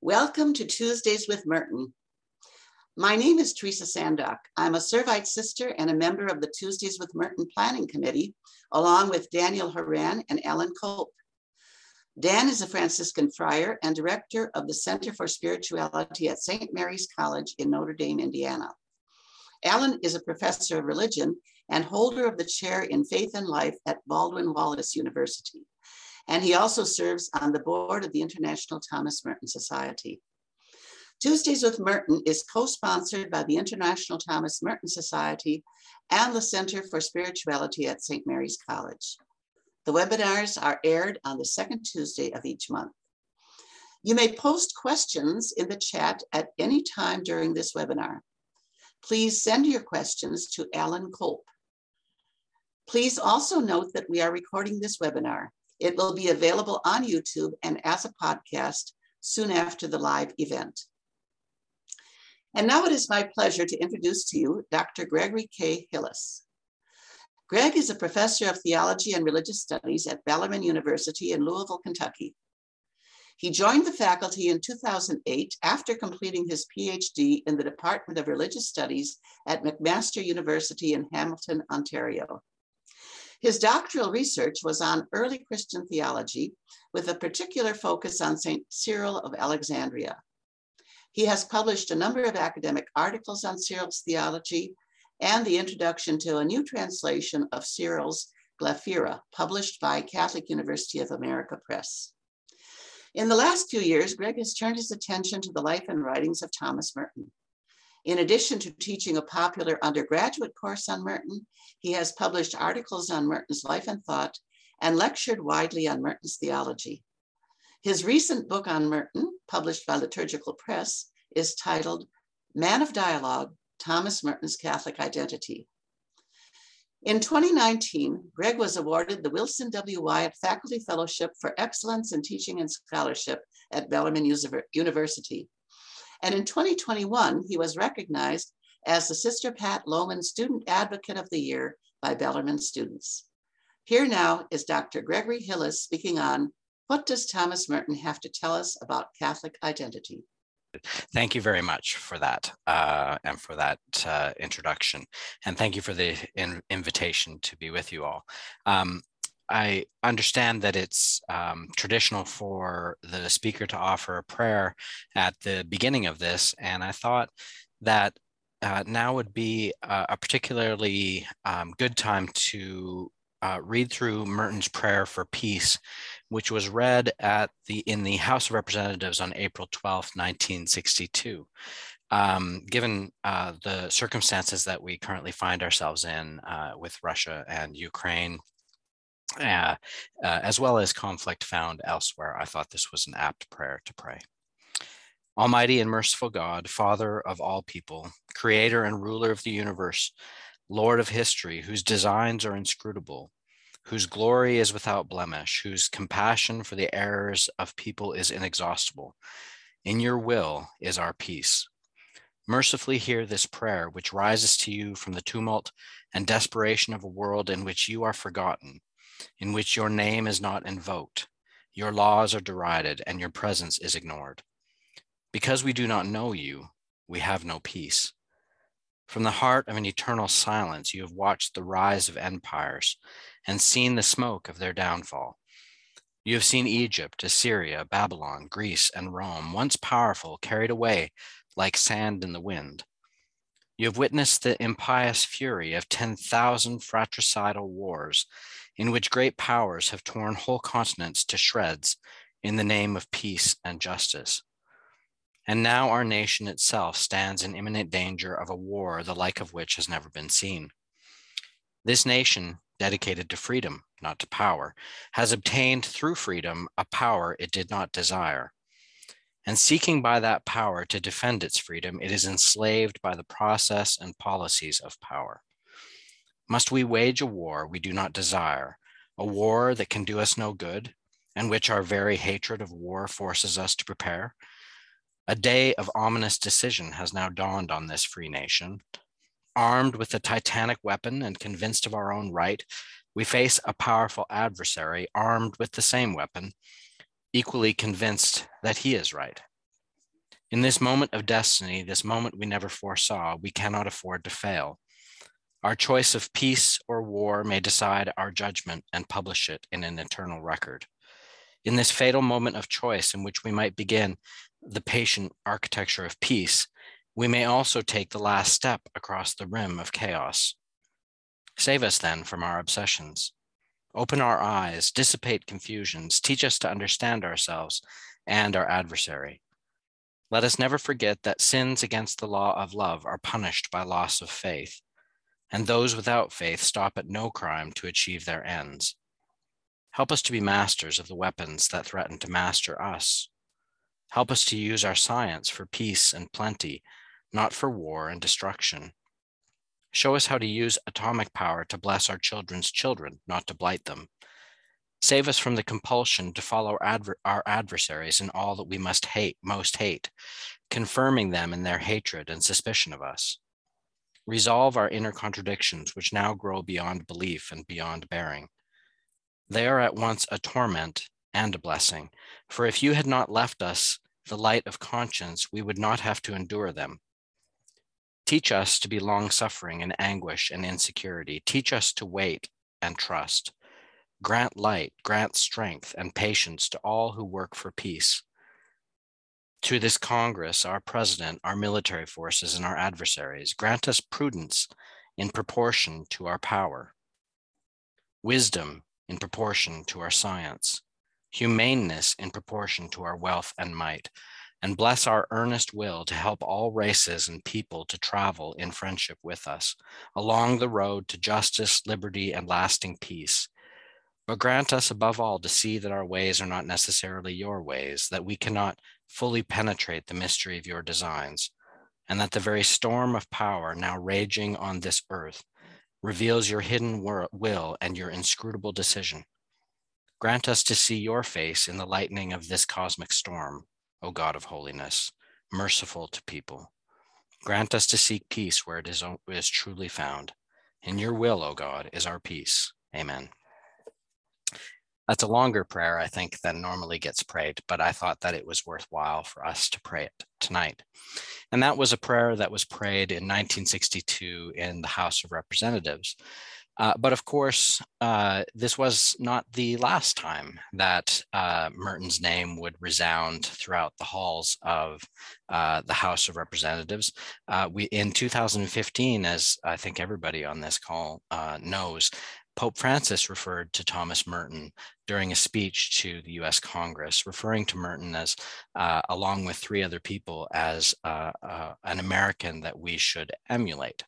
Welcome to Tuesdays with Merton. My name is Teresa Sandock. I'm a Servite sister and a member of the Tuesdays with Merton Planning Committee, along with Daniel Horan and Alan Kolp. Dan is a Franciscan friar and director of the Center for Spirituality at St. Mary's College in Notre Dame, Indiana. Alan is a professor of religion and holder of the chair in faith and life at Baldwin Wallace University and he also serves on the board of the International Thomas Merton Society. Tuesdays with Merton is co-sponsored by the International Thomas Merton Society and the Center for Spirituality at St. Mary's College. The webinars are aired on the second Tuesday of each month. You may post questions in the chat at any time during this webinar. Please send your questions to Alan Kolp. Please also note that we are recording this webinar. It will be available on YouTube and as a podcast soon after the live event. And now it is my pleasure to introduce to you Dr. Gregory K. Hillis. Greg is a professor of theology and religious studies at Bellarmine University in Louisville, Kentucky. He joined the faculty in 2008 after completing his PhD in the Department of Religious Studies at McMaster University in Hamilton, Ontario. His doctoral research was on early Christian theology with a particular focus on St. Cyril of Alexandria. He has published a number of academic articles on Cyril's theology and the introduction to a new translation of Cyril's Glaphyra, published by Catholic University of America Press. In the last few years, Greg has turned his attention to the life and writings of Thomas Merton. In addition to teaching a popular undergraduate course on Merton, he has published articles on Merton's life and thought and lectured widely on Merton's theology. His recent book on Merton, published by Liturgical Press, is titled Man of Dialogue, Thomas Merton's Catholic Identity. In 2019, Greg was awarded the Wilson W. Wyatt Faculty Fellowship for Excellence in Teaching and Scholarship at Bellarmine University. And in 2021, he was recognized as the Sister Pat Lohman Student Advocate of the Year by Bellarmine students. Here now is Dr. Gregory Hillis speaking on What Does Thomas Merton Have to Tell Us About Catholic Identity? Thank you very much for that uh, and for that uh, introduction. And thank you for the in invitation to be with you all. Um, I understand that it's um, traditional for the speaker to offer a prayer at the beginning of this, and I thought that uh, now would be a, a particularly um, good time to uh, read through Merton's prayer for peace, which was read at the in the House of Representatives on April 12, 1962. Um, given uh, the circumstances that we currently find ourselves in uh, with Russia and Ukraine uh, uh, as well as conflict found elsewhere, I thought this was an apt prayer to pray. Almighty and merciful God, Father of all people, creator and ruler of the universe, Lord of history, whose designs are inscrutable, whose glory is without blemish, whose compassion for the errors of people is inexhaustible. In your will is our peace. Mercifully hear this prayer, which rises to you from the tumult and desperation of a world in which you are forgotten in which your name is not invoked, your laws are derided, and your presence is ignored. Because we do not know you, we have no peace. From the heart of an eternal silence, you have watched the rise of empires and seen the smoke of their downfall. You have seen Egypt, Assyria, Babylon, Greece, and Rome, once powerful, carried away like sand in the wind. You have witnessed the impious fury of 10,000 fratricidal wars in which great powers have torn whole continents to shreds in the name of peace and justice. And now our nation itself stands in imminent danger of a war the like of which has never been seen. This nation, dedicated to freedom, not to power, has obtained through freedom a power it did not desire. And seeking by that power to defend its freedom, it is enslaved by the process and policies of power. Must we wage a war we do not desire, a war that can do us no good, and which our very hatred of war forces us to prepare? A day of ominous decision has now dawned on this free nation. Armed with the titanic weapon and convinced of our own right, we face a powerful adversary armed with the same weapon, equally convinced that he is right. In this moment of destiny, this moment we never foresaw, we cannot afford to fail. Our choice of peace or war may decide our judgment and publish it in an eternal record. In this fatal moment of choice, in which we might begin the patient architecture of peace, we may also take the last step across the rim of chaos. Save us then from our obsessions. Open our eyes, dissipate confusions, teach us to understand ourselves and our adversary. Let us never forget that sins against the law of love are punished by loss of faith, and those without faith stop at no crime to achieve their ends. Help us to be masters of the weapons that threaten to master us. Help us to use our science for peace and plenty, not for war and destruction. Show us how to use atomic power to bless our children's children, not to blight them. Save us from the compulsion to follow adver- our adversaries in all that we must hate, most hate, confirming them in their hatred and suspicion of us. Resolve our inner contradictions, which now grow beyond belief and beyond bearing. They are at once a torment and a blessing, for if you had not left us the light of conscience, we would not have to endure them. Teach us to be long suffering in anguish and insecurity. Teach us to wait and trust. Grant light, grant strength and patience to all who work for peace. To this Congress, our president, our military forces, and our adversaries, grant us prudence in proportion to our power, wisdom in proportion to our science, humaneness in proportion to our wealth and might, and bless our earnest will to help all races and people to travel in friendship with us along the road to justice, liberty, and lasting peace. But grant us above all to see that our ways are not necessarily your ways, that we cannot fully penetrate the mystery of your designs, and that the very storm of power now raging on this earth reveals your hidden will and your inscrutable decision. Grant us to see your face in the lightning of this cosmic storm, O God of holiness, merciful to people. Grant us to seek peace where it is, is truly found. In your will, O God, is our peace. Amen. That's a longer prayer, I think, than normally gets prayed, but I thought that it was worthwhile for us to pray it tonight. And that was a prayer that was prayed in 1962 in the House of Representatives. Uh, but of course, uh, this was not the last time that uh, Merton's name would resound throughout the halls of uh, the House of Representatives. Uh, we in 2015, as I think everybody on this call uh, knows, Pope Francis referred to Thomas Merton during a speech to the US Congress, referring to Merton as, uh, along with three other people, as uh, uh, an American that we should emulate.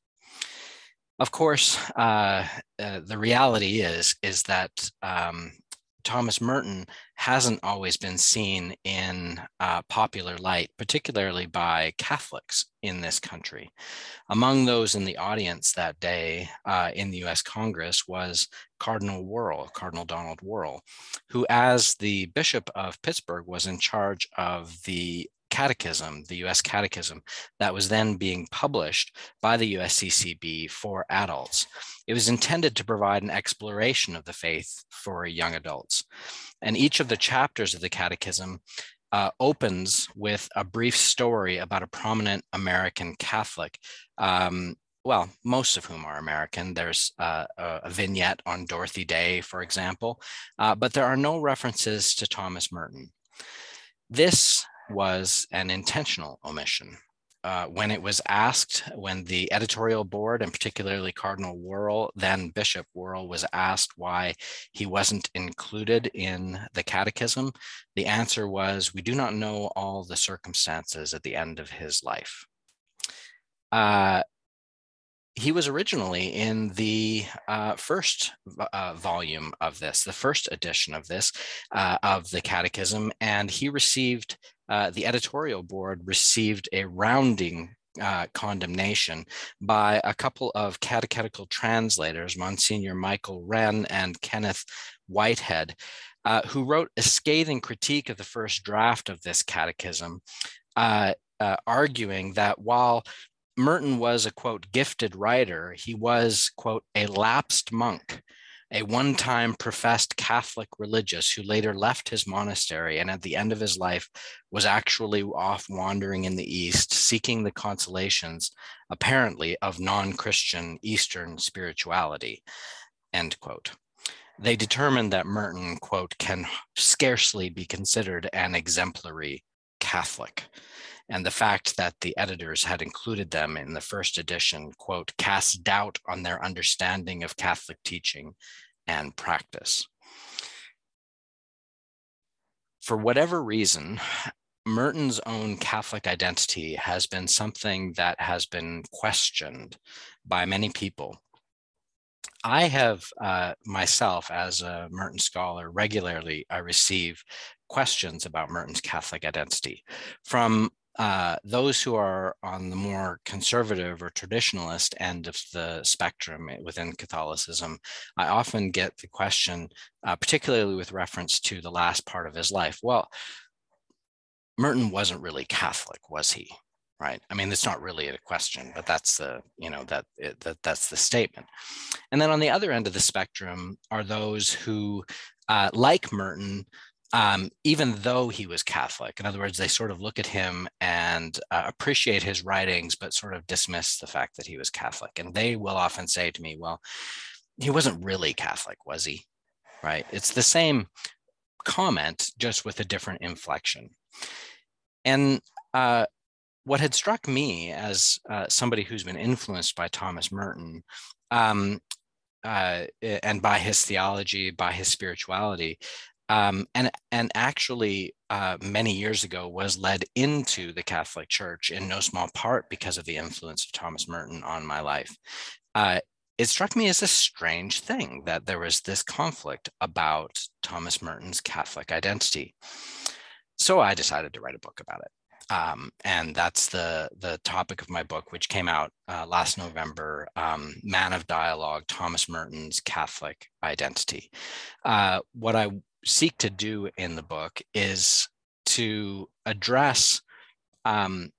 Of course, uh, uh, the reality is, is that um, Thomas Merton hasn't always been seen in uh, popular light, particularly by Catholics in this country. Among those in the audience that day uh, in the US Congress was Cardinal Wuerl, Cardinal Donald Wuerl, who, as the Bishop of Pittsburgh, was in charge of the catechism, the US Catechism, that was then being published by the USCCB for adults. It was intended to provide an exploration of the faith for young adults. And each of the chapters of the Catechism uh, opens with a brief story about a prominent American Catholic. Um, well, most of whom are American. There's uh, a, vignette on Dorothy Day, for example, uh, but there are no references to Thomas Merton. This was an intentional omission. Uh, when it was asked, when the editorial board and particularly Cardinal Wuerl, then Bishop Wuerl, was asked why he wasn't included in the catechism, the answer was, we do not know all the circumstances at the end of his life. Uh, he was originally in the uh, first uh, volume of this, the first edition of this, uh, of the Catechism, and he received, uh, the editorial board received a rounding uh, condemnation by a couple of catechetical translators, Monsignor Michael Wrenn and Kenneth Whitehead, uh, who wrote a scathing critique of the first draft of this catechism, uh, uh, arguing that while Merton was a quote gifted writer. He was quote a lapsed monk a one time professed Catholic religious who later left his monastery and at the end of his life was actually off wandering in the East, seeking the consolations, apparently, of non Christian Eastern spirituality. End quote. They determined that Merton, quote, can scarcely be considered an exemplary Catholic and the fact that the editors had included them in the first edition, quote, cast doubt on their understanding of Catholic teaching and practice. For whatever reason, Merton's own Catholic identity has been something that has been questioned by many people. I have uh, myself, as a Merton scholar, regularly I receive questions about Merton's Catholic identity from uh, those who are on the more conservative or traditionalist end of the spectrum within Catholicism, I often get the question, uh, particularly with reference to the last part of his life. Well, Merton wasn't really Catholic, was he? Right. I mean, it's not really a question, but that's the you know that, that that's the statement. And then on the other end of the spectrum are those who, uh, like Merton, um, even though he was Catholic. In other words, they sort of look at him and uh, appreciate his writings, but sort of dismiss the fact that he was Catholic. And they will often say to me, well, he wasn't really Catholic, was he? Right? It's the same comment, just with a different inflection. And uh, what had struck me as uh, somebody who's been influenced by Thomas Merton um, uh, and by his theology, by his spirituality, um, and and actually uh, many years ago was led into the Catholic Church in no small part because of the influence of Thomas Merton on my life. Uh, it struck me as a strange thing that there was this conflict about Thomas Merton's Catholic identity. So I decided to write a book about it. Um, and that's the the topic of my book, which came out uh, last November. Um, Man of Dialogue: Thomas Merton's Catholic Identity. Uh, what I seek to do in the book is to address um,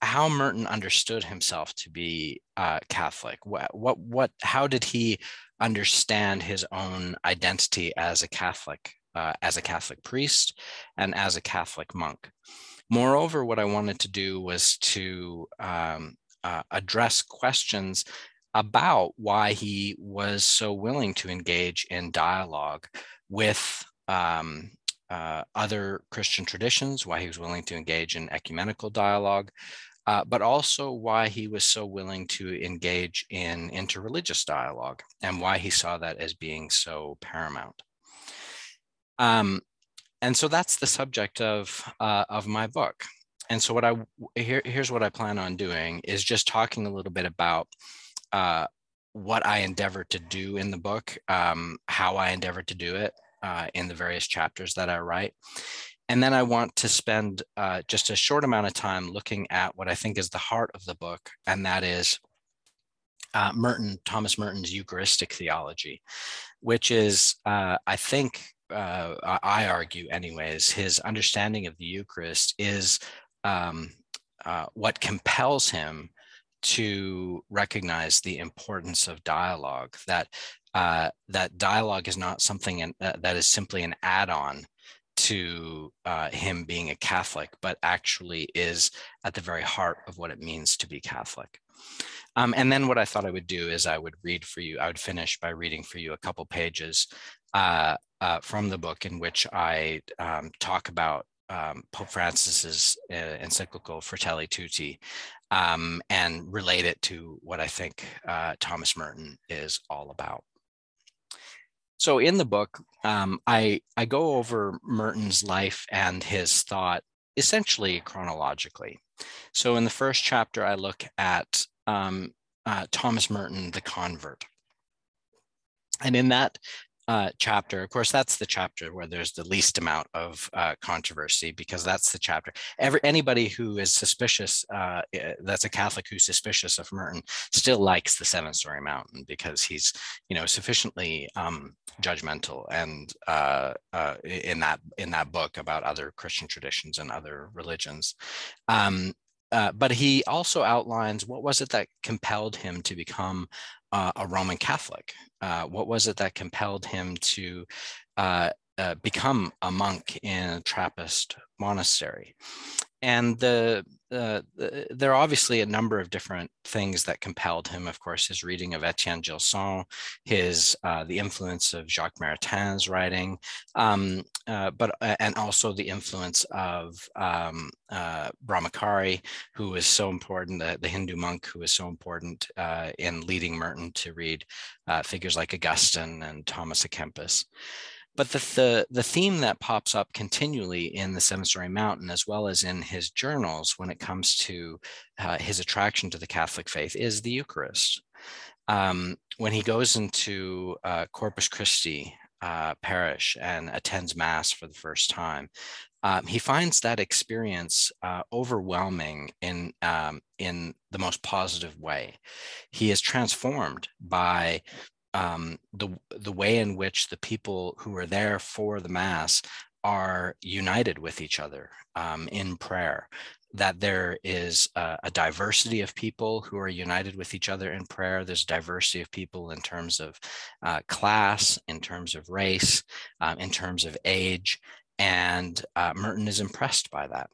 how Merton understood himself to be uh, Catholic. What, what, what, how did he understand his own identity as a Catholic, uh, as a Catholic priest, and as a Catholic monk? Moreover, what I wanted to do was to um, uh, address questions about why he was so willing to engage in dialogue with um, uh, other Christian traditions, why he was willing to engage in ecumenical dialogue, uh, but also why he was so willing to engage in interreligious dialogue and why he saw that as being so paramount. Um, and so that's the subject of, uh, of my book. And so what I here, here's what I plan on doing is just talking a little bit about uh, what I endeavored to do in the book, um, how I endeavored to do it, uh, in the various chapters that I write. And then I want to spend uh, just a short amount of time looking at what I think is the heart of the book, and that is uh, Merton, Thomas Merton's Eucharistic theology, which is, uh, I think, uh, I argue, anyways, his understanding of the Eucharist is um, uh, what compels him to recognize the importance of dialogue that uh, that dialogue is not something in, uh, that is simply an add-on to uh, him being a Catholic, but actually is at the very heart of what it means to be Catholic. Um, and then what I thought I would do is I would read for you, I would finish by reading for you a couple pages uh, uh, from the book in which I um, talk about um, Pope Francis's uh, encyclical Fratelli Tutti um, and relate it to what I think uh, Thomas Merton is all about. So in the book, um, I I go over Merton's life and his thought essentially chronologically. So in the first chapter, I look at um, uh, Thomas Merton, the convert. And in that uh, chapter. Of course, that's the chapter where there's the least amount of uh, controversy because that's the chapter. Every anybody who is suspicious, uh, eh, that's a Catholic who's suspicious of Merton, still likes the Seven Storey Mountain because he's, you know, sufficiently um, judgmental and uh, uh, in that in that book about other Christian traditions and other religions. Um, uh, but he also outlines what was it that compelled him to become uh, a Roman Catholic? Uh, what was it that compelled him to uh, uh, become a monk in a Trappist monastery? And the, the, there are obviously a number of different things that compelled him. Of course, his reading of Etienne Gilson, his uh, the influence of Jacques Maritain's writing, um, but and also the influence of um, Brahmachari, who was so important, the, the Hindu monk who was so important in leading Merton to read uh, figures like Augustine and Thomas à Kempis. But the, the, the theme that pops up continually in the Seven Storey Mountain, as well as in his journals when it comes to uh, his attraction to the Catholic faith, is the Eucharist. Um, when he goes into uh, Corpus Christi uh, parish and attends Mass for the first time, um, he finds that experience uh, overwhelming in um, in the most positive way. He is transformed by um, the the way in which the people who are there for the mass are united with each other um, in prayer. That there is a, a, diversity of people who are united with each other in prayer. There's diversity of people in terms of uh, class, in terms of race, um, in terms of age, and uh, Merton is impressed by that.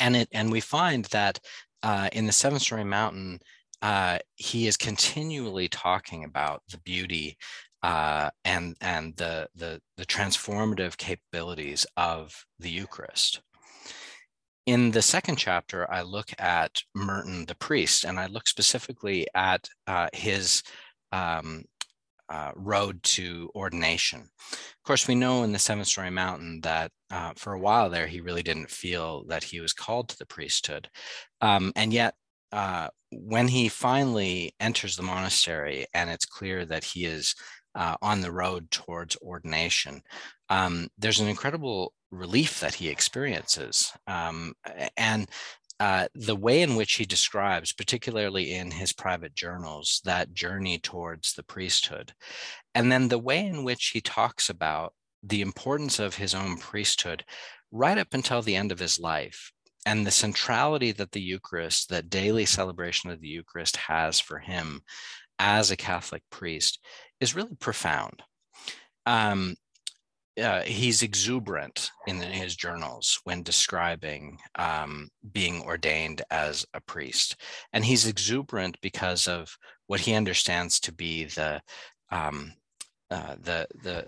And it and we find that uh, in the Seven Storey Mountain, uh, he is continually talking about the beauty uh, and and the, the the transformative capabilities of the Eucharist. In the second chapter, I look at Merton the priest, and I look specifically at uh, his um, uh, road to ordination. Of course, we know in the Seven Storey Mountain that uh, for a while there, he really didn't feel that he was called to the priesthood. Um, and yet, uh, when he finally enters the monastery and it's clear that he is uh, on the road towards ordination, um, there's an incredible relief that he experiences. Um, and uh, the way in which he describes, particularly in his private journals, that journey towards the priesthood, and then the way in which he talks about the importance of his own priesthood right up until the end of his life, and the centrality that the Eucharist, that daily celebration of the Eucharist has for him as a Catholic priest, is really profound. Um, uh, he's exuberant in his journals when describing um, being ordained as a priest, and he's exuberant because of what he understands to be the um, uh, the the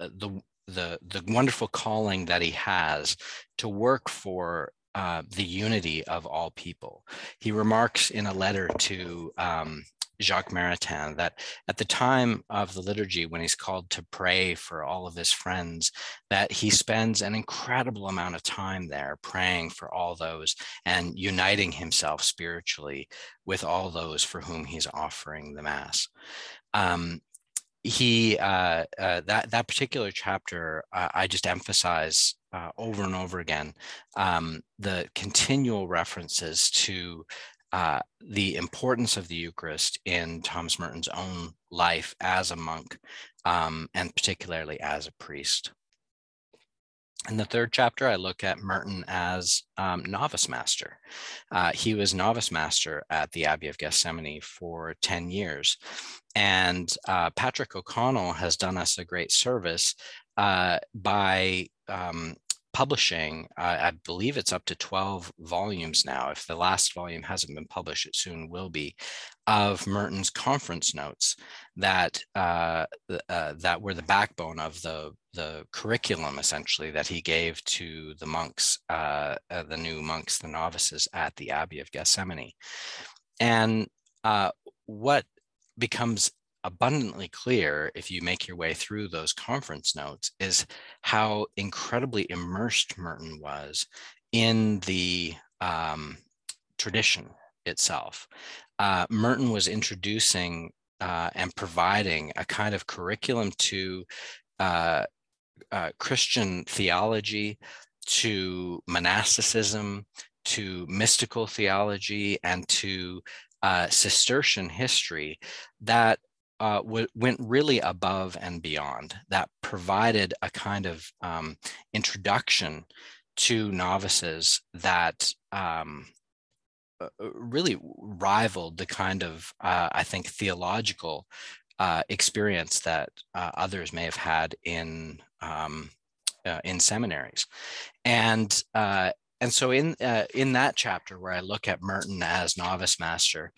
uh, the the the wonderful calling that he has to work for uh, the unity of all people. He remarks in a letter to um, Jacques Maritain that at the time of the liturgy, when he's called to pray for all of his friends, that he spends an incredible amount of time there praying for all those and uniting himself spiritually with all those for whom he's offering the Mass. Um, he uh, uh, that that particular chapter uh, I just emphasize uh, over and over again um, the continual references to uh, the importance of the Eucharist in Thomas Merton's own life as a monk, um, and particularly as a priest. In the third chapter, I look at Merton as um, novice master. Uh, he was novice master at the Abbey of Gethsemani for 10 years. And uh, Patrick O'Connell has done us a great service uh, by um, publishing, uh, I believe it's up to 12 volumes now. If the last volume hasn't been published, it soon will be, of Merton's conference notes that uh, uh, that were the backbone of the the curriculum essentially that he gave to the monks, uh, uh, the new monks, the novices at the Abbey of Gethsemani, And uh, what becomes abundantly clear if you make your way through those conference notes is how incredibly immersed Merton was in the um, tradition itself. Uh, Merton was introducing uh, and providing a kind of curriculum to uh, uh Christian theology, to monasticism, to mystical theology, and to uh, Cistercian history that uh, w- went really above and beyond. That provided a kind of um, introduction to novices that um, uh, uh, really rivaled the kind of, uh, I think, theological uh, experience that uh, others may have had in um, in seminaries, and and so in in that chapter where I look at Merton as novice master,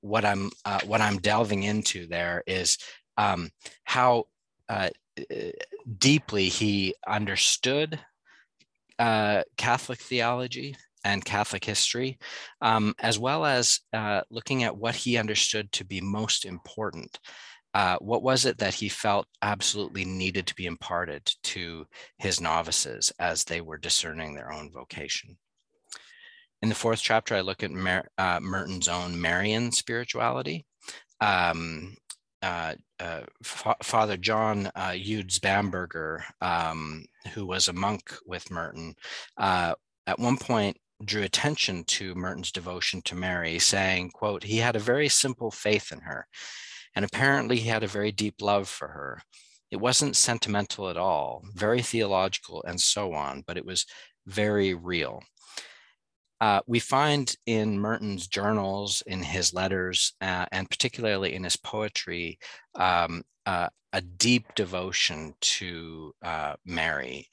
what I'm what I'm delving into there is um, how deeply he understood Catholic theology and Catholic history, um, as well as uh, looking at what he understood to be most important. Uh, what was it that he felt absolutely needed to be imparted to his novices as they were discerning their own vocation? In the fourth chapter, I look at Mer- uh, Merton's own Marian spirituality. Um, uh, uh, Father John uh, Eudes Bamberger, um, who was a monk with Merton, uh, at one point drew attention to Merton's devotion to Mary, saying, quote, he had a very simple faith in her, and apparently he had a very deep love for her. It wasn't sentimental at all, very theological and so on, but it was very real. Uh, we find in Merton's journals, in his letters, uh, and particularly in his poetry, um, uh, a deep devotion to uh, Mary.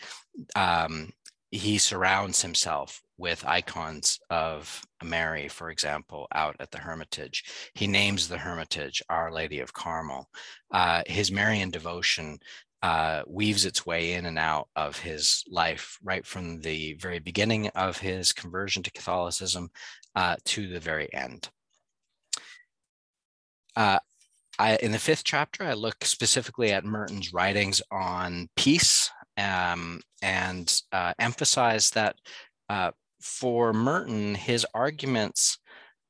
Um, he surrounds himself with icons of Mary, for example, out at the Hermitage. He names the Hermitage Our Lady of Carmel. Uh, his Marian devotion uh, weaves its way in and out of his life, right from the very beginning of his conversion to Catholicism uh, to the very end. Uh, I, in the fifth chapter, I look specifically at Merton's writings on peace um, and uh, emphasize that uh, for Merton, his arguments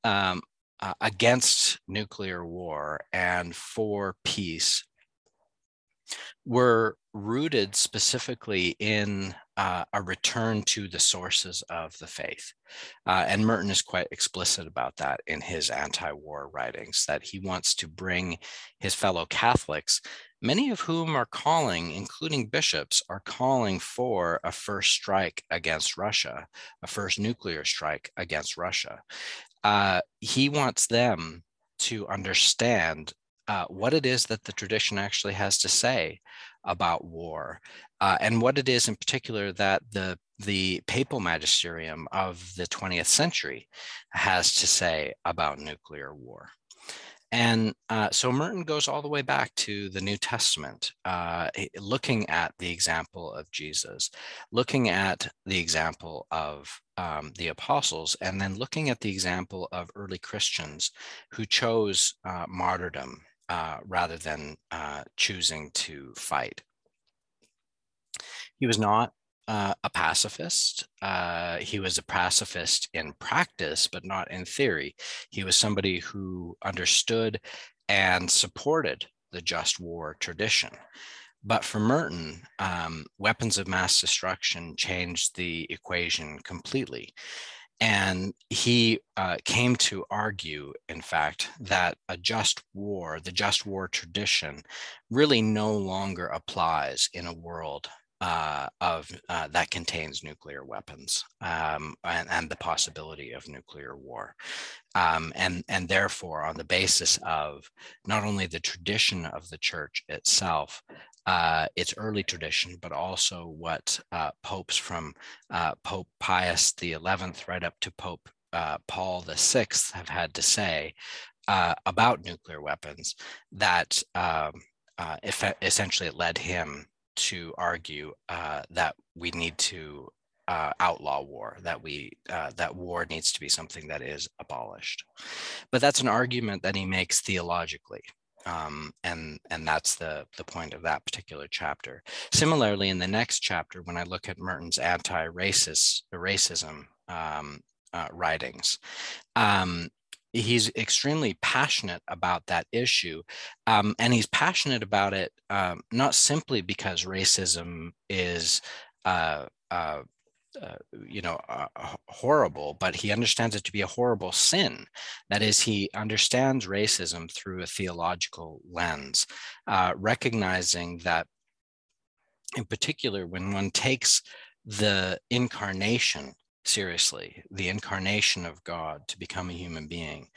um, uh, against nuclear war and for peace were rooted specifically in uh, a return to the sources of the faith. Uh, and Merton is quite explicit about that in his anti war writings, that he wants to bring his fellow Catholics, many of whom are calling, including bishops, are calling for a first strike against Russia, a first nuclear strike against Russia. Uh, he wants them to understand uh, what it is that the tradition actually has to say about war, uh, and what it is in particular that the the papal magisterium of the 20th century has to say about nuclear war. And uh, so Merton goes all the way back to the New Testament, uh, looking at the example of Jesus, looking at the example of um, the apostles, and then looking at the example of early Christians who chose uh, martyrdom uh, rather than uh, choosing to fight. He was not uh, a pacifist. Uh, he was a pacifist in practice, but not in theory. He was somebody who understood and supported the just war tradition. But for Merton, um, weapons of mass destruction changed the equation completely. And he uh, came to argue, in fact, that a just war, the just war tradition, really no longer applies in a world uh, of uh, that contains nuclear weapons um, and, and, the possibility of nuclear war, um, and and therefore on the basis of not only the tradition of the church itself, uh, its early tradition, but also what uh, popes from uh, Pope Pius XI right up to Pope uh, Paul VI have had to say about nuclear weapons that. Um, essentially, it led him to argue uh, that we need to uh, outlaw war, that we uh, that war needs to be something that is abolished. But that's an argument that he makes theologically. Um, and and that's the the point of that particular chapter. Similarly, in the next chapter, when I look at Merton's anti-racist racism um, uh, writings, um, he's extremely passionate about that issue um, and he's passionate about it um, not simply because racism is uh, uh, uh, you know uh, horrible but he understands it to be a horrible sin. That is he understands racism through a theological lens uh, recognizing that in particular when one takes the incarnation seriously, the incarnation of God to become a human being,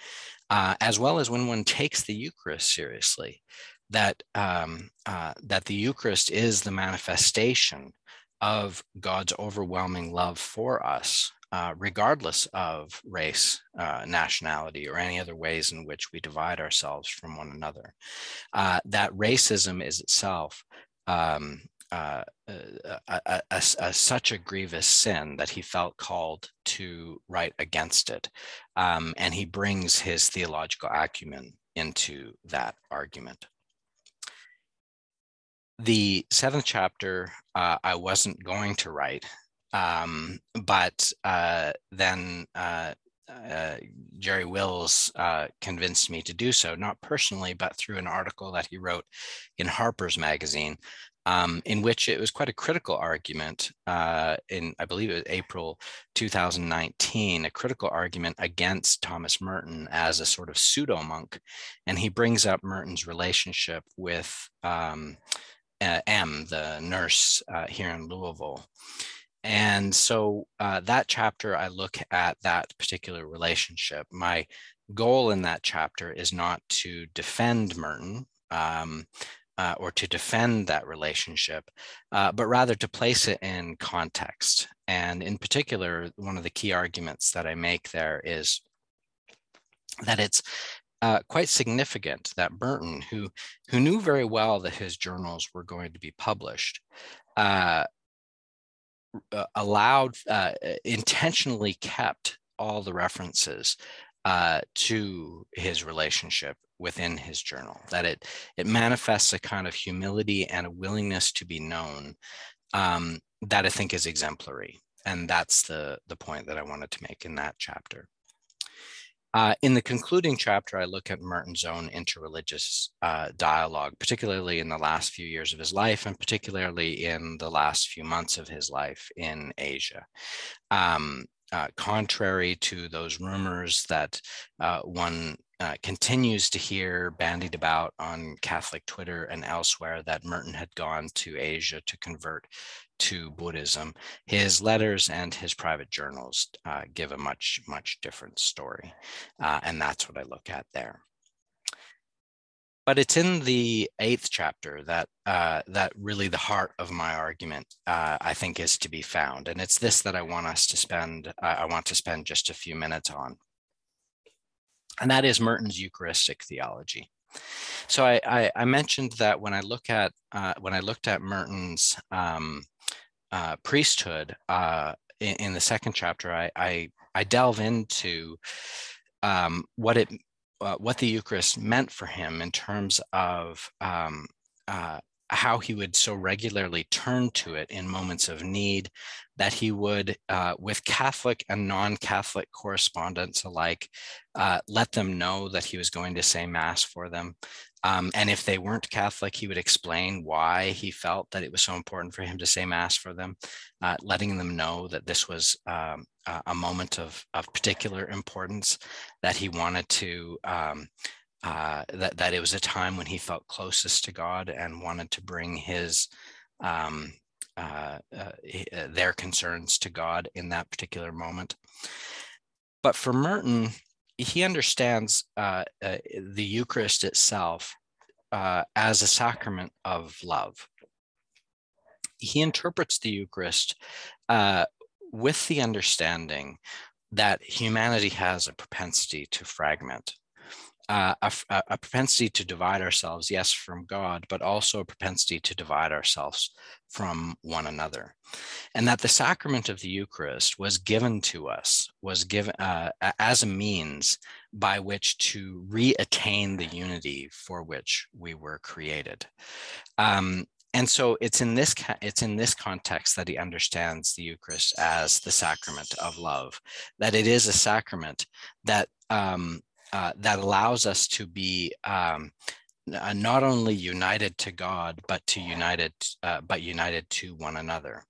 uh, as well as when one takes the Eucharist seriously, that um, uh, that the Eucharist is the manifestation of God's overwhelming love for us, uh, regardless of race, uh, nationality, or any other ways in which we divide ourselves from one another. Uh, that racism is itself um, uh, uh, a, a, a, such a grievous sin that he felt called to write against it. Um, and he brings his theological acumen into that argument. The seventh chapter, uh, I wasn't going to write, um, but uh, then uh, uh, Garry Wills uh, convinced me to do so, not personally, but through an article that he wrote in Harper's Magazine um, in which it was quite a critical argument uh, in, I believe it was April 2019, a critical argument against Thomas Merton as a sort of pseudo monk. And he brings up Merton's relationship with um, uh, M, the nurse uh, here in Louisville. And so uh, that chapter, I look at that particular relationship. My goal in that chapter is not to defend Merton. Um, uh, or to defend that relationship, uh, but rather to place it in context. And in particular, one of the key arguments that I make there is that it's uh, quite significant that Merton, who who knew very well that his journals were going to be published, uh, uh, allowed uh, intentionally kept all the references to his relationship within his journal, that it, it manifests a kind of humility and a willingness to be known um, that I think is exemplary. And that's the, the point that I wanted to make in that chapter. Uh, in the concluding chapter, I look at Merton's own interreligious uh, dialogue, particularly in the last few years of his life, and particularly in the last few months of his life in Asia. Um, uh, contrary to those rumors that uh, one uh, continues to hear bandied about on Catholic Twitter and elsewhere that Merton had gone to Asia to convert to Buddhism. His letters and his private journals uh, give a much, much different story. Uh, and that's what I look at there. But it's in the eighth chapter that uh, that really the heart of my argument, uh, I think, is to be found, and it's this that I want us to spend. I want to spend just a few minutes on and that is Merton's Eucharistic theology. So I, I, I mentioned that when I look at uh, when I looked at Merton's um, uh, priesthood uh, in, in, the second chapter, I, I, I delve into um, what it uh, what the Eucharist meant for him in terms of um, uh, how he would so regularly turn to it in moments of need, that he would, uh, with Catholic and non Catholic correspondents alike, uh, let them know that he was going to say Mass for them. Um, and if they weren't Catholic, he would explain why he felt that it was so important for him to say Mass for them, uh, letting them know that this was um, a moment of, of particular importance, that he wanted to um, uh, that that it was a time when he felt closest to God and wanted to bring his um, uh, uh, uh, their concerns to God in that particular moment. But for Merton, he understands uh, uh, the Eucharist itself as a sacrament of love. He interprets the Eucharist with the understanding that humanity has a propensity to fragment uh, a, a, propensity to divide ourselves, yes, from God, but also a propensity to divide ourselves from one another. And that the sacrament of the Eucharist was given to us, was given uh, as a means by which to re-attain the unity for which we were created. Um, and so it's in this it's in this context that he understands the Eucharist as the sacrament of love, that it is a sacrament that um, uh, that allows us to be um, uh, not only united to God, but to united, uh, but united to one another.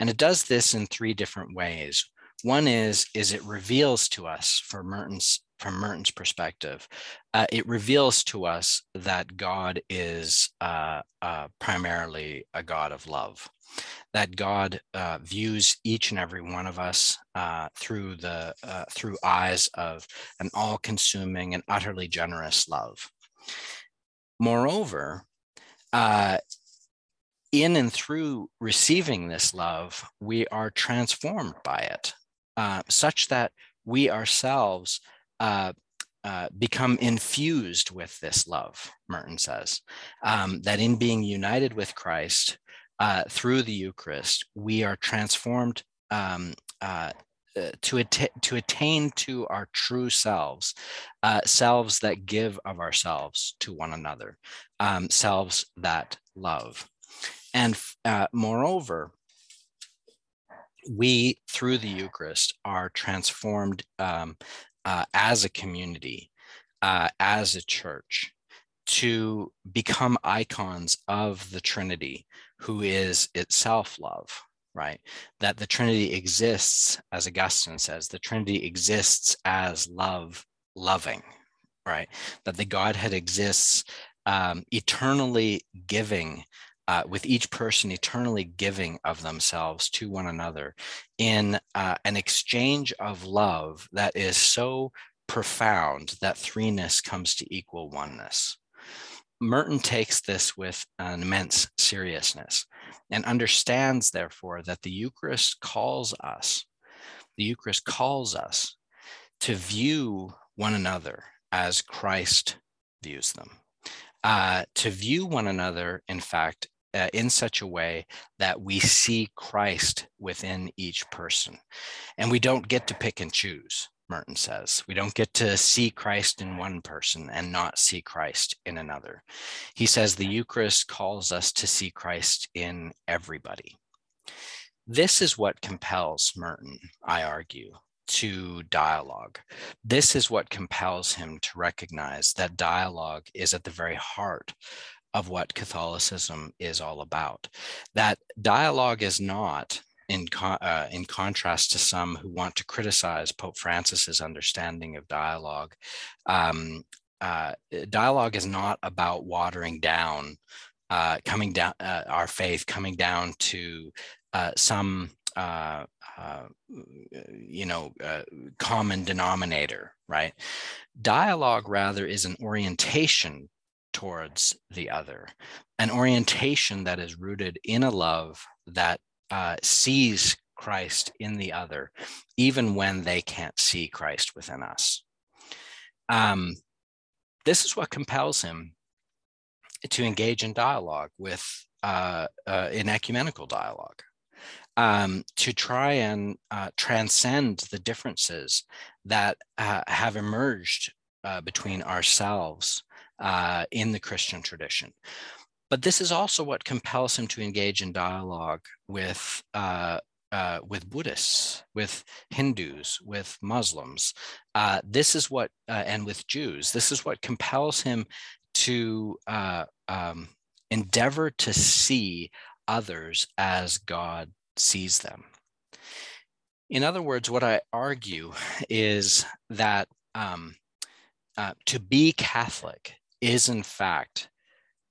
And it does this in three different ways. One is, is it reveals to us for Merton's from Merton's perspective, uh, it reveals to us that God is uh, uh, primarily a God of love, that God uh, views each and every one of us uh, through the uh, through eyes of an all-consuming and utterly generous love. Moreover, in and through receiving this love, we are transformed by it, such that we ourselves uh, uh, become infused with this love, Merton says, um, that in being united with Christ uh, through the Eucharist, we are transformed um, uh, uh, to, to attain to our true selves, uh, selves that give of ourselves to one another, um, selves that love. And moreover, we, through the Eucharist, are transformed um, uh, as a community, uh, as a church, to become icons of the Trinity, who is itself love, right? That the Trinity exists, as Augustine says, the Trinity exists as love loving, right? That the Godhead exists um, eternally giving uh, with each person eternally giving of themselves to one another in uh, an exchange of love that is so profound that threeness comes to equal oneness. Merton takes this with an immense seriousness and understands, therefore, that the Eucharist calls us, the Eucharist calls us to view one another as Christ views them. Uh, to view one another, in fact, uh, in such a way that we see Christ within each person. And we don't get to pick and choose, Merton says. We don't get to see Christ in one person and not see Christ in another. He says the Eucharist calls us to see Christ in everybody. This is what compels Merton, I argue, to dialogue. This is what compels him to recognize that dialogue is at the very heart of what Catholicism is all about. That dialogue is not, in, uh, in contrast to some who want to criticize Pope Francis's understanding of dialogue, um, uh, dialogue is not about watering down, uh, coming down uh, our faith, coming down to uh, some uh, you know, uh, common denominator, right? Dialogue rather is an orientation towards the other, an orientation that is rooted in a love that uh, sees Christ in the other, even when they can't see Christ within us. Um, this is what compels him to engage in dialogue with, uh, uh, in ecumenical dialogue, um, to try and uh, transcend the differences that uh, have emerged uh, between ourselves uh, in the Christian tradition. But this is also what compels him to engage in dialogue with uh, uh, with Buddhists, with Hindus, with Muslims. Uh, this is what, uh, and with Jews, this is what compels him to uh, um, endeavor to see others as God sees them. In other words, what I argue is that um, uh, to be Catholic is in fact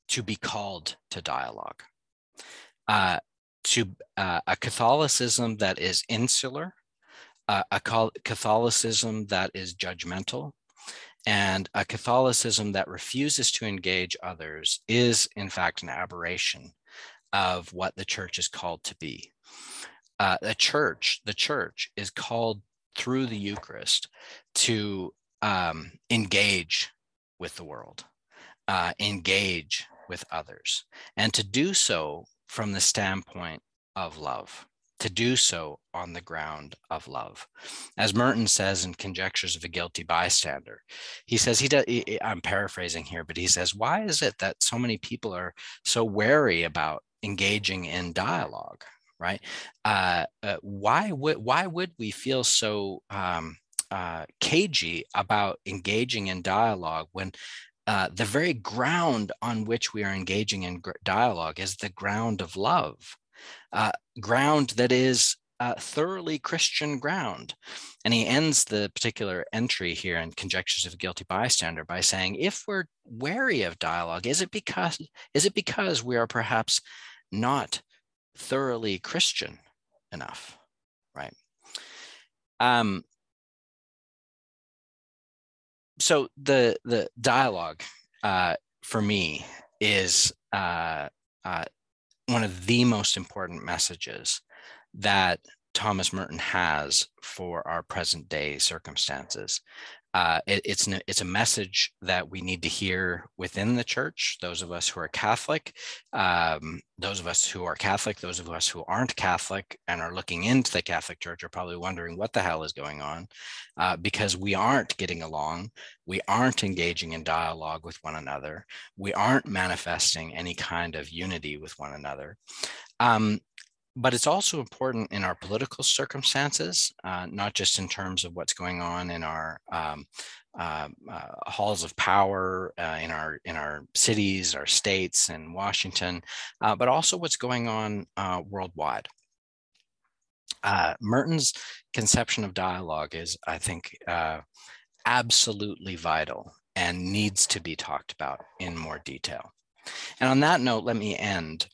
to be called to dialogue, uh, to uh, a Catholicism that is insular, uh, a Catholicism that is judgmental, and a Catholicism that refuses to engage others is in fact an aberration of what the church is called to be. Uh, the church, the church is called through the Eucharist to um, engage with the world uh, engage with others and to do so from the standpoint of love to do so on the ground of love. As Merton says in Conjectures of a Guilty Bystander, he says, he does, I'm paraphrasing here, but he says, why is it that so many people are so wary about engaging in dialogue, right? Uh, uh, why, would, why would we feel so um, uh, cagey about engaging in dialogue when uh, the very ground on which we are engaging in dialogue is the ground of love, uh, ground that is uh, thoroughly Christian ground. And he ends the particular entry here in Conjectures of a Guilty Bystander by saying, if we're wary of dialogue, is it because, is it because we are perhaps not thoroughly Christian enough, right? Um, so the the dialogue uh, for me is uh, uh, one of the most important messages that Thomas Merton has for our present day circumstances. Uh, it, it's an, it's a message that we need to hear within the church. Those of us who are Catholic, um, those of us who are Catholic, those of us who aren't Catholic and are looking into the Catholic Church are probably wondering what the hell is going on, uh, because we aren't getting along, we aren't engaging in dialogue with one another, we aren't manifesting any kind of unity with one another. Um, but it's also important in our political circumstances, uh, not just in terms of what's going on in our um, uh, uh, halls of power uh, in our in our cities, our states, and Washington, uh, but also what's going on uh, worldwide. Merton's conception of dialogue is, I think, absolutely vital and needs to be talked about in more detail. And on that note, let me end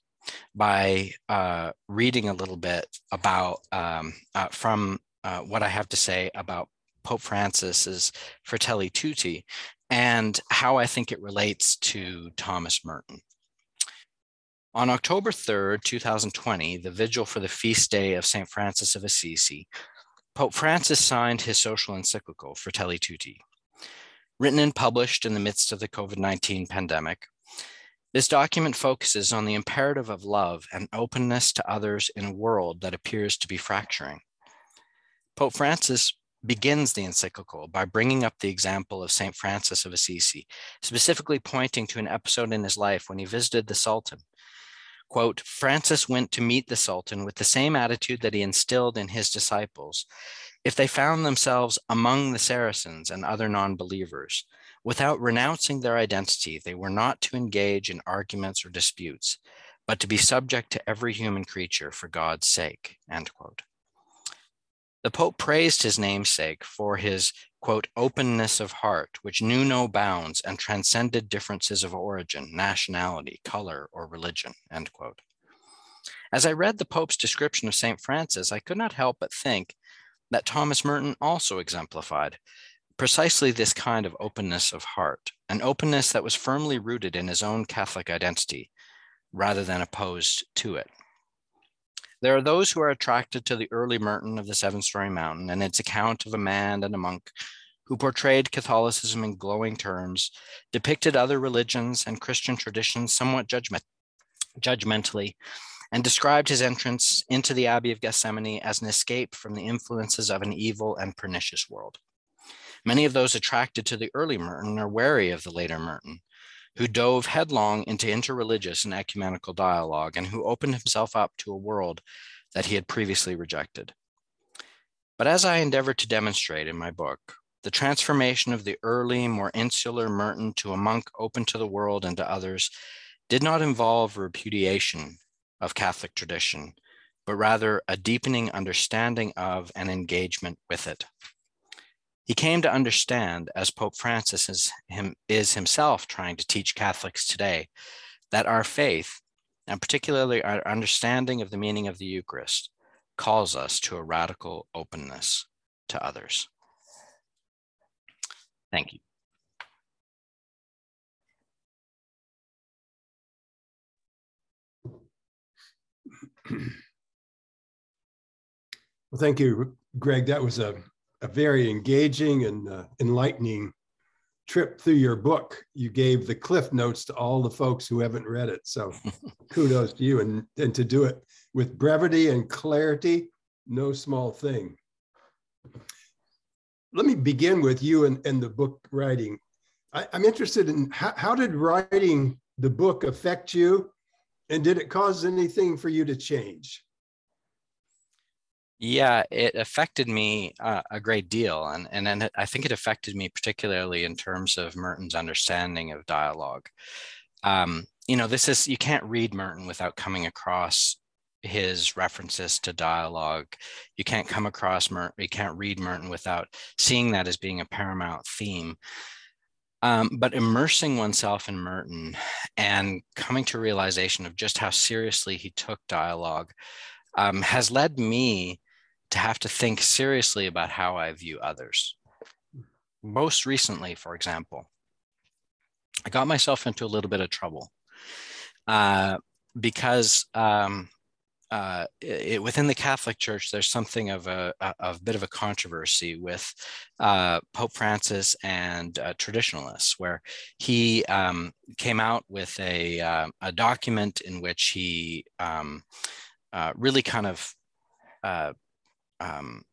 by uh, reading a little bit about um, uh, from uh, what I have to say about Pope Francis's Fratelli Tutti and how I think it relates to Thomas Merton. On October 3rd, 2020, the vigil for the feast day of St. Francis of Assisi, Pope Francis signed his social encyclical, Fratelli Tutti. Written and published in the midst of the COVID 19 pandemic, this document focuses on the imperative of love and openness to others in a world that appears to be fracturing. Pope Francis begins the encyclical by bringing up the example of St. Francis of Assisi, specifically pointing to an episode in his life when he visited the Sultan. Quote, Francis went to meet the Sultan with the same attitude that he instilled in his disciples. If they found themselves among the Saracens and other non believers, Without renouncing their identity, they were not to engage in arguments or disputes, but to be subject to every human creature for God's sake. The Pope praised his namesake for his, quote, openness of heart, which knew no bounds and transcended differences of origin, nationality, color, or religion. As I read the Pope's description of St. Francis, I could not help but think that Thomas Merton also exemplified precisely this kind of openness of heart, an openness that was firmly rooted in his own Catholic identity rather than opposed to it. There are those who are attracted to the early Merton of the Seven Storey Mountain and its account of a man and a monk who portrayed Catholicism in glowing terms, depicted other religions and Christian traditions somewhat judgment, judgmentally, and described his entrance into the Abbey of Gethsemani as an escape from the influences of an evil and pernicious world. Many of those attracted to the early Merton are wary of the later Merton, who dove headlong into interreligious and ecumenical dialogue and who opened himself up to a world that he had previously rejected. But as I endeavor to demonstrate in my book, the transformation of the early, more insular Merton to a monk open to the world and to others did not involve repudiation of Catholic tradition, but rather a deepening understanding of and engagement with it. He came to understand, as Pope Francis is, him, is himself trying to teach Catholics today, that our faith, and particularly our understanding of the meaning of the Eucharist, calls us to a radical openness to others. Thank you. Well, thank you, Greg. That was a a very engaging and uh, enlightening trip through your book. You gave the cliff notes to all the folks who haven't read it. So kudos to you and, and to do it with brevity and clarity, no small thing. Let me begin with you and, and the book writing. I, am interested in how, how did writing the book affect you? And did it cause anything for you to change? Yeah, it affected me uh, a great deal, and and I think it affected me particularly in terms of Merton's understanding of dialogue. Um, you know, this is you can't read Merton without coming across his references to dialogue. You can't come across Merton, you can't read Merton without seeing that as being a paramount theme. Um, but immersing oneself in Merton and coming to realization of just how seriously he took dialogue um, has led me to have to think seriously about how I view others. Most recently, for example, I got myself into a little bit of trouble uh, because um, uh, it, within the Catholic Church, there's something of a, a, a bit of a controversy with uh, Pope Francis and uh, traditionalists, where he um, came out with a, uh, a document in which he um, uh, really kind of uh, um,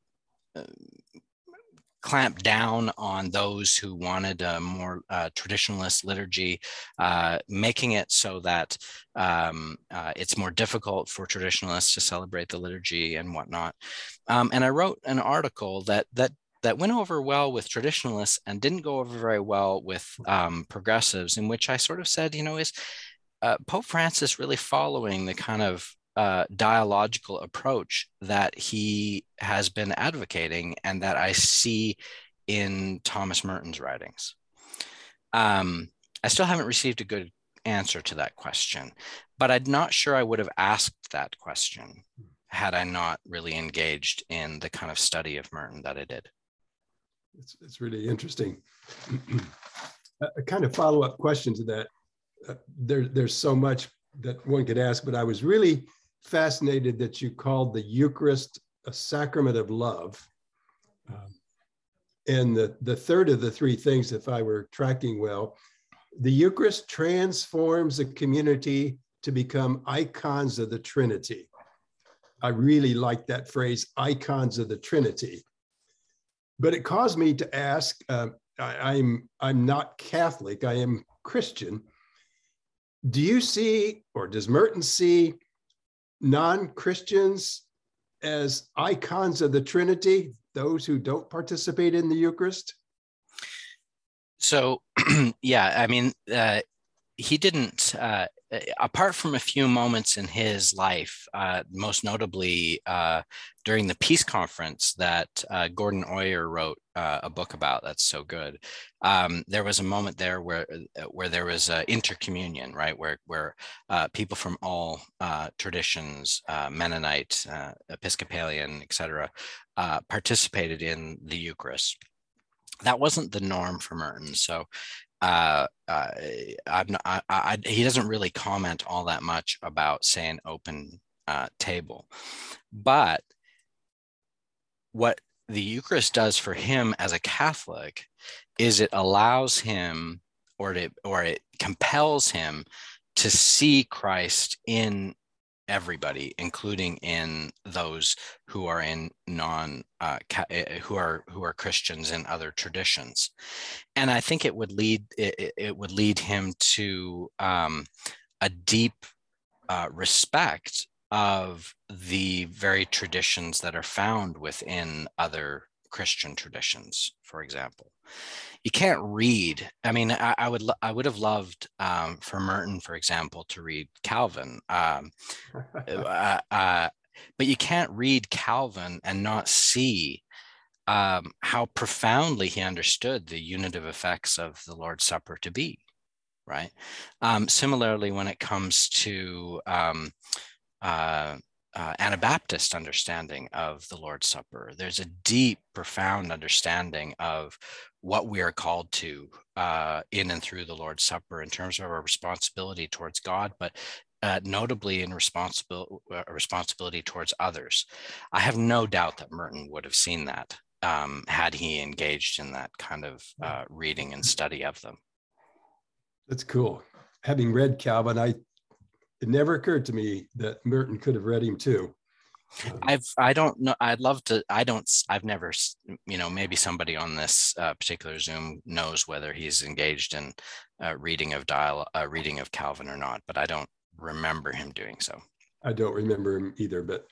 clamp down on those who wanted a more uh, traditionalist liturgy, uh, making it so that um, uh, it's more difficult for traditionalists to celebrate the liturgy and whatnot. Um, and I wrote an article that that that went over well with traditionalists and didn't go over very well with um, progressives, in which I sort of said, you know, is uh, Pope Francis really following the kind of uh, dialogical approach that he has been advocating and that I see in Thomas Merton's writings. Um, I still haven't received a good answer to that question, but I'm not sure I would have asked that question had I not really engaged in the kind of study of Merton that I did. It's, it's really interesting. a kind of follow up question to that. Uh, there, there's so much that one could ask, but I was really fascinated that you called the Eucharist a sacrament of love. Um, and the, the third of the three things, if I were tracking well, the Eucharist transforms a community to become icons of the Trinity. I really like that phrase, icons of the Trinity. But it caused me to ask uh, I, I'm, I'm not Catholic, I am Christian. Do you see, or does Merton see non Christians as icons of the Trinity, those who don't participate in the Eucharist? So, yeah, I mean, uh, he didn't, uh, apart from a few moments in his life, uh, most notably uh, during the peace conference that uh, Gordon Oyer wrote uh, a book about that's so good. Um, there was a moment there where uh, where there was uh, intercommunion, right, where where uh, people from all uh, traditions, uh, Mennonite, Episcopalian, etc., participated in the Eucharist. That wasn't the norm for Merton, so. I'm not, I, I, he doesn't really comment all that much about, say, an open table, but what the Eucharist does for him as a Catholic is it allows him or it or it compels him to see Christ in everybody, including in those who are in non uh, eh, who are who are Christians in other traditions, and I think it would lead it, it would lead him to um, a deep uh, respect of the very traditions that are found within other Christian traditions, for example. You can't read. I mean, I, I would I would have loved um, for Merton, for example, to read Calvin, um, uh, uh, but you can't read Calvin and not see um, how profoundly he understood the unitive effects of the Lord's Supper to be. Right. Um, similarly, when it comes to um, uh, uh, Anabaptist understanding of the Lord's Supper. There's a deep, profound understanding of what we are called to uh, in and through the Lord's Supper in terms of our responsibility towards God, but uh, notably in responsibility uh, responsibility towards others. I have no doubt that Merton would have seen that um, had he engaged in that kind of uh, reading and study of them. That's cool. Having read Calvin, I it never occurred to me that Merton could have read him too. Um, I've I don't know. I'd love to. I don't. I've never. You know, maybe somebody on this uh, particular Zoom knows whether he's engaged in uh, reading of dial, uh, reading of Calvin or not. But I don't remember him doing so. I don't remember him either. But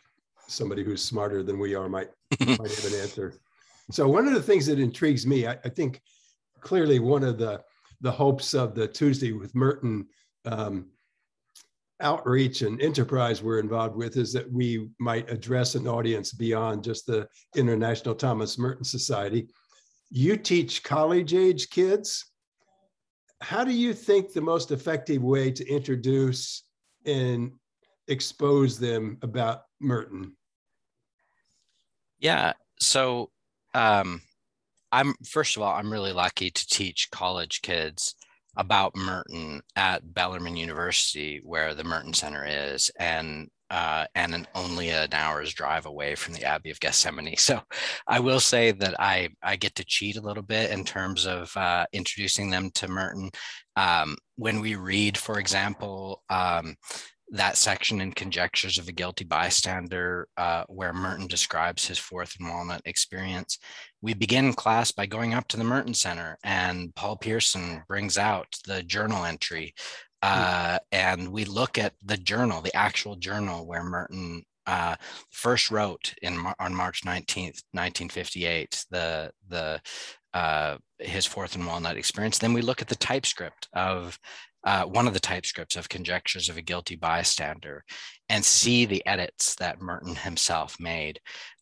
somebody who's smarter than we are might might have an answer. So one of the things that intrigues me, I, I think, clearly one of the the hopes of the Tuesday with Merton um, outreach and enterprise we're involved with is that we might address an audience beyond just the International Thomas Merton Society. You teach college age kids. How do you think the most effective way to introduce and expose them about Merton? Yeah. So, um, I'm first of all, I'm really lucky to teach college kids about Merton at Bellarmine University, where the Merton Center is, and uh, and an, only an hour's drive away from the Abbey of Gethsemani. So I will say that I I get to cheat a little bit in terms of uh, introducing them to Merton. Um, when we read, for example, um, that section in Conjectures of a Guilty Bystander, uh, where Merton describes his Fourth and Walnut experience. We begin class by going up to the Merton Center, and Paul Pearson brings out the journal entry. Hmm. Uh, and we look at the journal, the actual journal where Merton uh, first wrote in on March 19th, 1958, the the uh, his fourth and walnut experience. Then we look at the typescript of uh, one of the typescripts of Conjectures of a Guilty Bystander and see the edits that Merton himself made.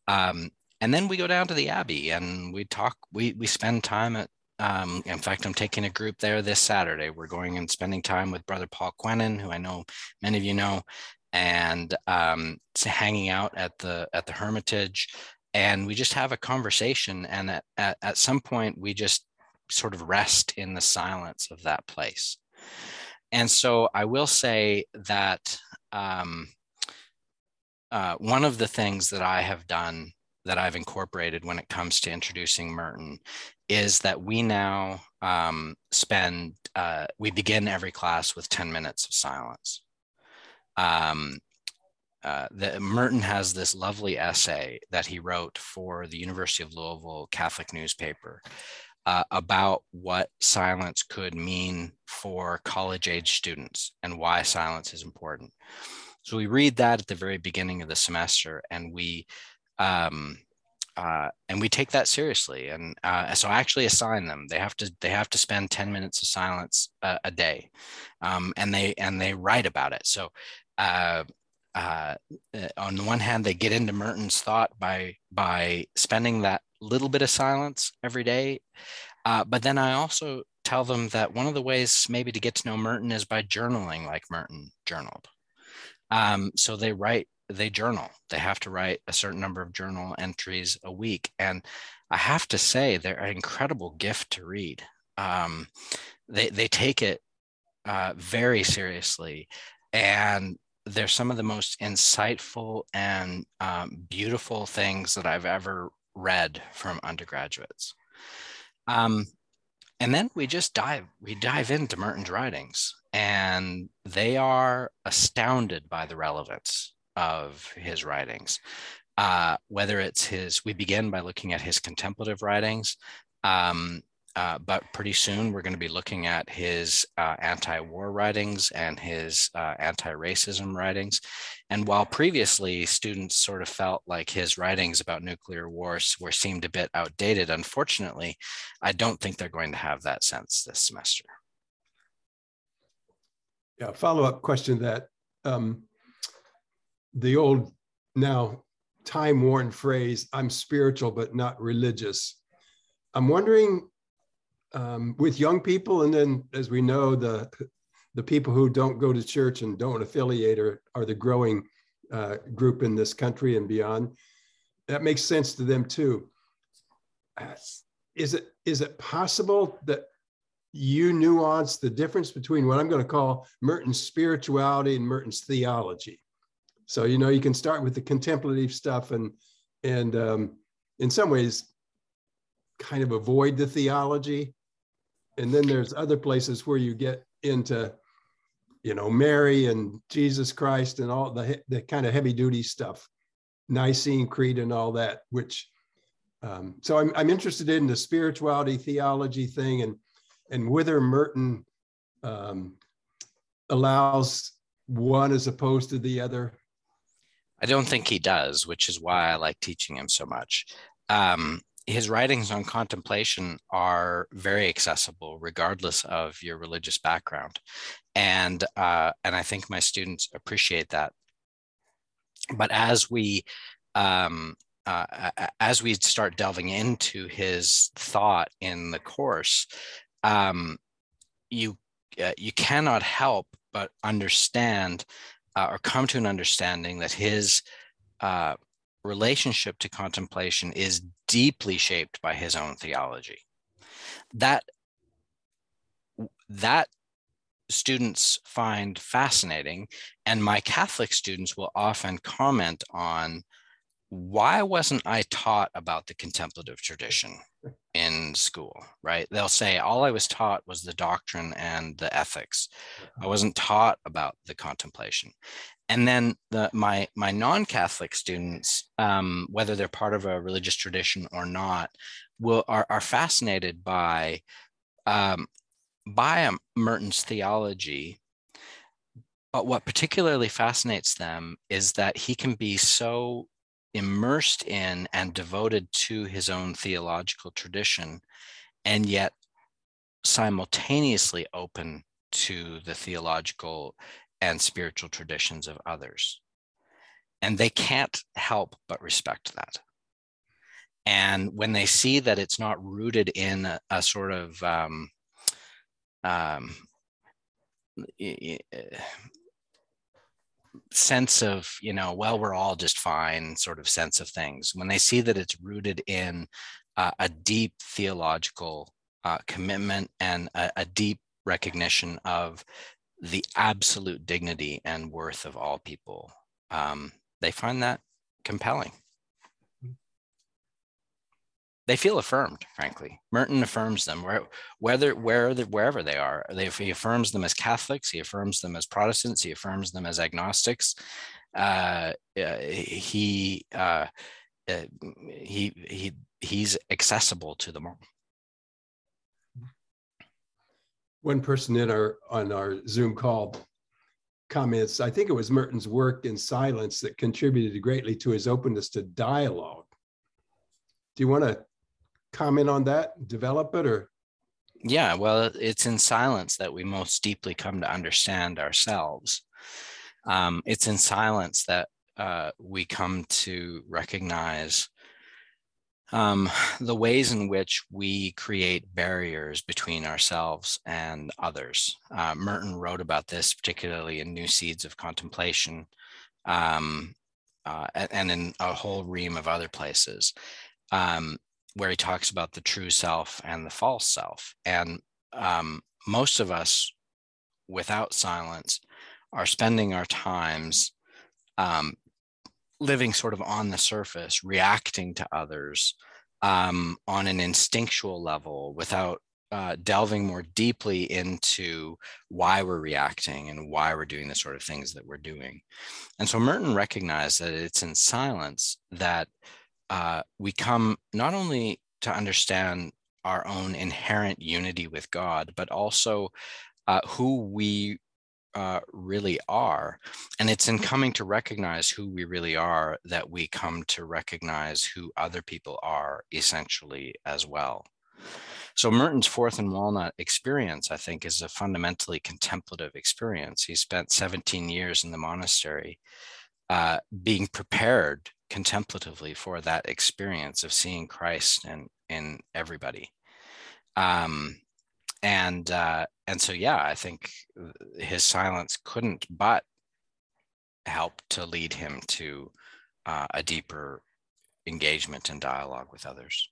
Um, and then we go down to the Abbey and we talk, we, we spend time at, um, in fact, I'm taking a group there this Saturday. We're going and spending time with Brother Paul Quenon, who I know many of you know, and um, hanging out at the at the Hermitage, and we just have a conversation. And at, at, at some point, we just sort of rest in the silence of that place. And so I will say that um, uh, one of the things that I have done that I've incorporated when it comes to introducing Merton is that we now um, spend, uh, we begin every class with 10 minutes of silence. Um, uh, the, Merton has this lovely essay that he wrote for the University of Louisville Catholic newspaper uh, about what silence could mean for college age students and why silence is important. So we read that at the very beginning of the semester and we um, uh, and we take that seriously. And uh, so I actually assign them. They have to they have to spend 10 minutes of silence uh, a day, um, and they and they write about it. So uh, uh, on the one hand, they get into Merton's thought by by spending that little bit of silence every day. Uh, but then I also tell them that one of the ways maybe to get to know Merton is by journaling like Merton journaled. Um, so they write, they journal. They have to write a certain number of journal entries a week. And I have to say, they're an incredible gift to read. Um, they, they take it uh, very seriously. And they're some of the most insightful and um, beautiful things that I've ever read from undergraduates. Um, and then we just dive, we dive into Merton's writings, and they are astounded by the relevance of his writings. Uh, whether it's his, we begin by looking at his contemplative writings, um, uh, but pretty soon we're going to be looking at his uh, anti-war writings and his uh, anti-racism writings. And while previously students sort of felt like his writings about nuclear wars were seemed a bit outdated, unfortunately, I don't think they're going to have that sense this semester. Yeah, follow-up question that um, the old now time-worn phrase, I'm spiritual but not religious. I'm wondering um, with young people, and then as we know, the the people who don't go to church and don't affiliate are, are the growing uh, group in this country and beyond. That makes sense to them too. Is it is it possible that you nuance the difference between what I'm going to call Merton's spirituality and Merton's theology? So you know you can start with the contemplative stuff and and um, in some ways kind of avoid the theology and then there's other places where you get into you know mary and jesus christ and all the, the kind of heavy duty stuff nicene creed and all that which um, so I'm, I'm interested in the spirituality theology thing. And and whether merton um, allows one as opposed to the other. I don't think he does which is why i like teaching him so much. Um, his writings on contemplation are very accessible, regardless of your religious background, and uh, and I think my students appreciate that. But as we um, uh, as we start delving into his thought in the course, um, you uh, you cannot help but understand uh, or come to an understanding that his uh, relationship to contemplation is deeply shaped by his own theology. That that students find fascinating, and my Catholic students will often comment on why wasn't I taught about the contemplative tradition in school, right? They'll say, all I was taught was the doctrine and the ethics. I wasn't taught about the contemplation. And then the, my, my non-Catholic students, um, whether they're part of a religious tradition or not, will are, are fascinated by, um, by Merton's theology but what particularly fascinates them is that he can be so immersed in and devoted to his own theological tradition, and yet simultaneously open to the theological and spiritual traditions of others. And they can't help but respect that. And when they see that it's not rooted in a, a sort of um, um, sense of you know well we're all just fine sort of sense of things. When they see that it's rooted in uh, a deep theological uh, commitment and a, a deep recognition of the absolute dignity and worth of all people um, they find that compelling they feel affirmed, frankly. Merton affirms them where, whether where wherever they are. They, he affirms them as Catholics. He affirms them as Protestants. He affirms them as agnostics. Uh, uh he uh, uh, he he he's accessible to them all. One person in our on our Zoom call comments. I think it was Merton's work in silence that contributed greatly to his openness to dialogue. Do you want to comment on that, develop it, or? Yeah, well, it's in silence that we most deeply come to understand ourselves. Um, it's in silence that uh, we come to recognize um, the ways in which we create barriers between ourselves and others. Uh, Merton wrote about this, particularly in New Seeds of Contemplation, um, uh, and in a whole ream of other places. Um, where he talks about the true self and the false self. And um, most of us, without silence, are spending our times um, living sort of on the surface, reacting to others um, on an instinctual level without uh, delving more deeply into why we're reacting and why we're doing the sort of things that we're doing. And so Merton recognized that it's in silence that uh, we come not only to understand our own inherent unity with God, but also uh, who we uh, really are. And it's in coming to recognize who we really are that we come to recognize who other people are essentially as well. So Merton's Fourth and Walnut experience, I think, is a fundamentally contemplative experience. He spent 17 years in the monastery uh, being prepared contemplatively for that experience of seeing Christ and in everybody. Um, and uh, and so yeah, I think his silence couldn't but help to lead him to uh, a deeper engagement and dialogue with others.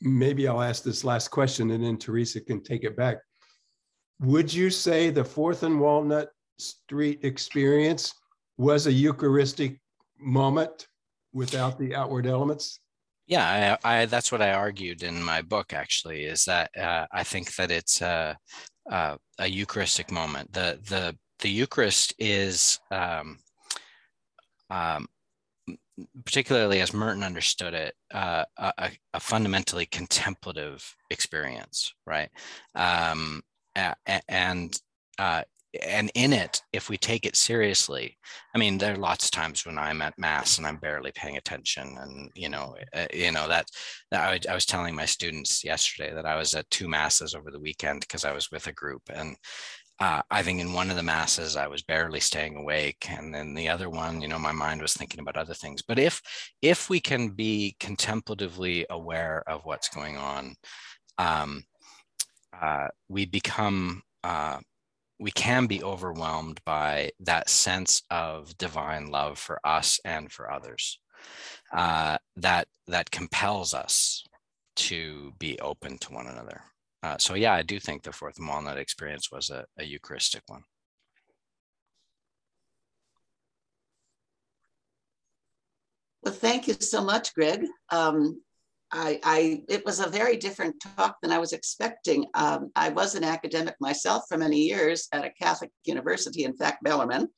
Maybe I'll ask this last question and then Teresa can take it back. Would you say the Fourth and Walnut Street experience was a Eucharistic moment without the outward elements? Yeah, I, I, that's what I argued in my book. Actually, is that uh, I think that it's a, a, a, Eucharistic moment. The the the Eucharist is, um, um, particularly as Merton understood it, uh, a, a, fundamentally contemplative experience, right? Um, and uh, and in it, if we take it seriously, I mean, there are lots of times when I'm at mass and I'm barely paying attention, and you know, uh, you know that, that I, I, was telling my students yesterday that I was at two masses over the weekend because I was with a group, and uh, I think in one of the masses I was barely staying awake, and then the other one, you know, my mind was thinking about other things. But if if we can be contemplatively aware of what's going on, um, uh, we become uh, we can be overwhelmed by that sense of divine love for us and for others. Uh, that that compels us to be open to one another. Uh, so yeah i do think the fourth walnut experience was a, a eucharistic one. Well thank you so much greg. Um, I, I, it was a very different talk than I was expecting. Um, I was an academic myself for many years at a Catholic university, in fact, Bellarmine.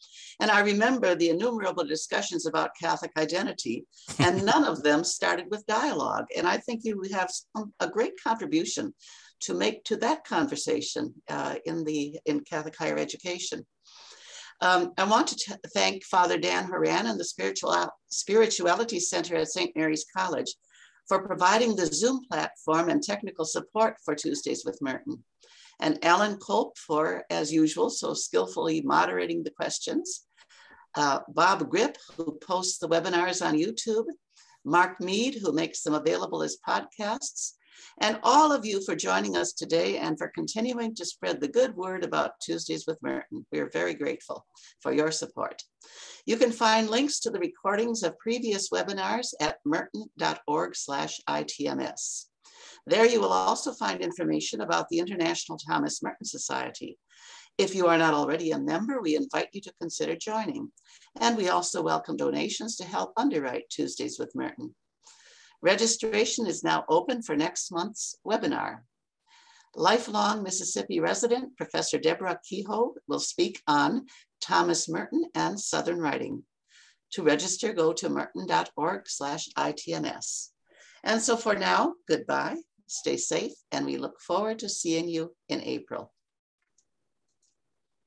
And I remember the innumerable discussions about Catholic identity, and none of them started with dialogue. And I think you have some, a great contribution to make to that conversation uh, in, the, in Catholic higher education. Um, I want to thank Father Dan Horan and the Spiritual, Spirituality Center at St. Mary's College for providing the Zoom platform and technical support for Tuesdays with Merton. And Alan Kolp for, as usual, so skillfully moderating the questions. Uh, Bob Grip, who posts the webinars on YouTube. Mark Meade, who makes them available as podcasts and all of you for joining us today and for continuing to spread the good word about Tuesdays with Merton. We are very grateful for your support. You can find links to the recordings of previous webinars at merton.org slash ITMS. There you will also find information about the International Thomas Merton Society. If you are not already a member, we invite you to consider joining. And we also welcome donations to help underwrite Tuesdays with Merton. Registration is now open for next month's webinar. Lifelong Mississippi resident, Professor Deborah Kehoe will speak on Thomas Merton and Southern Writing. To register, go to merton.org slash ITMS. And so for now, goodbye, stay safe, and we look forward to seeing you in April.